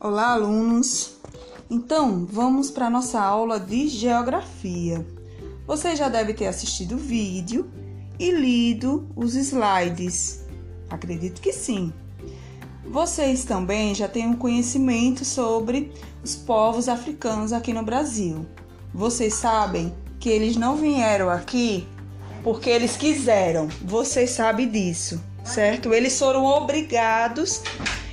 Olá, alunos! Então, vamos para a nossa aula de geografia. Você já deve ter assistido o vídeo e lido os slides. Acredito que sim. Vocês também já têm um conhecimento sobre os povos africanos aqui no Brasil. Vocês sabem que eles não vieram aqui porque eles quiseram. Vocês sabem disso, certo? Eles foram obrigados,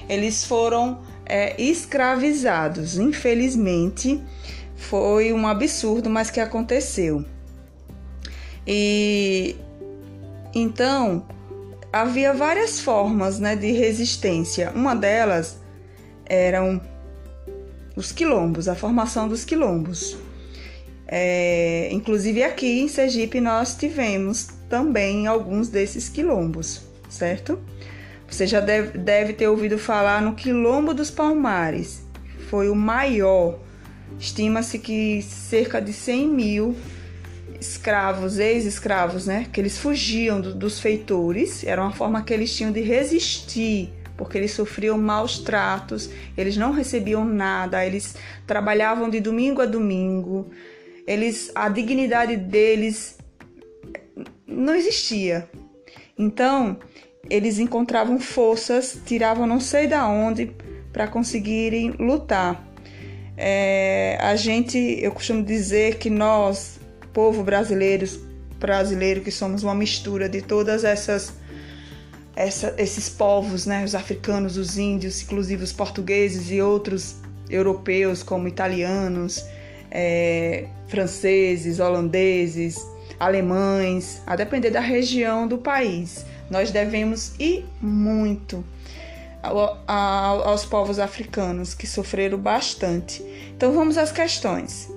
eles foram é, escravizados. Infelizmente, foi um absurdo, mas que aconteceu. E então havia várias formas né, de resistência. Uma delas eram os quilombos, a formação dos quilombos. É, inclusive aqui em Sergipe nós tivemos também alguns desses quilombos, certo? Você já deve, deve ter ouvido falar no Quilombo dos Palmares. Foi o maior. Estima-se que cerca de 100 mil escravos, ex-escravos, né? Que eles fugiam do, dos feitores. Era uma forma que eles tinham de resistir, porque eles sofriam maus tratos, eles não recebiam nada, eles trabalhavam de domingo a domingo. Eles, a dignidade deles não existia. Então, eles encontravam forças, tiravam não sei da onde para conseguirem lutar. É, a gente, eu costumo dizer que nós, povo brasileiro, brasileiro que somos uma mistura de todas essas essa, esses povos, né, os africanos, os índios, inclusive os portugueses e outros europeus como italianos, é, franceses, holandeses, alemães, a depender da região do país. Nós devemos ir muito aos povos africanos que sofreram bastante. Então vamos às questões.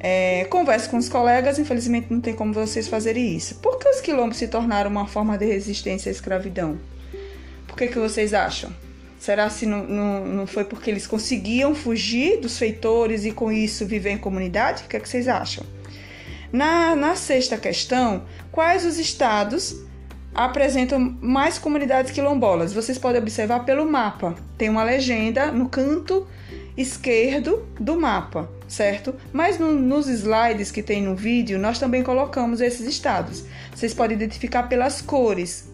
É, converse com os colegas, infelizmente não tem como vocês fazerem isso. Por que os quilombos se tornaram uma forma de resistência à escravidão? Por que, que vocês acham? Será se não, não, não foi porque eles conseguiam fugir dos feitores e com isso viver em comunidade? O que, é que vocês acham? Na, na sexta questão, quais os estados apresentam mais comunidades quilombolas. Vocês podem observar pelo mapa. Tem uma legenda no canto esquerdo do mapa, certo? Mas no, nos slides que tem no vídeo, nós também colocamos esses estados. Vocês podem identificar pelas cores,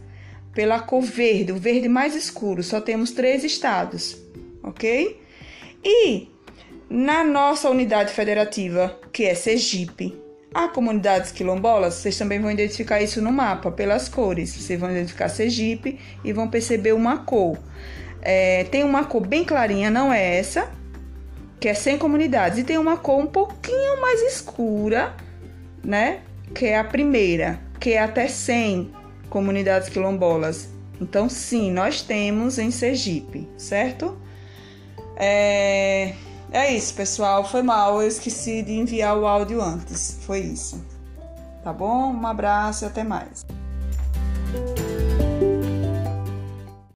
pela cor verde, o verde mais escuro. Só temos três estados, ok? E na nossa unidade federativa, que é Sergipe, Há comunidades quilombolas, vocês também vão identificar isso no mapa, pelas cores. Vocês vão identificar Sergipe e vão perceber uma cor. É, tem uma cor bem clarinha, não é essa, que é sem comunidades. E tem uma cor um pouquinho mais escura, né? Que é a primeira, que é até 100 comunidades quilombolas. Então, sim, nós temos em Sergipe, certo? É... É isso, pessoal. Foi mal, eu esqueci de enviar o áudio antes. Foi isso. Tá bom? Um abraço e até mais.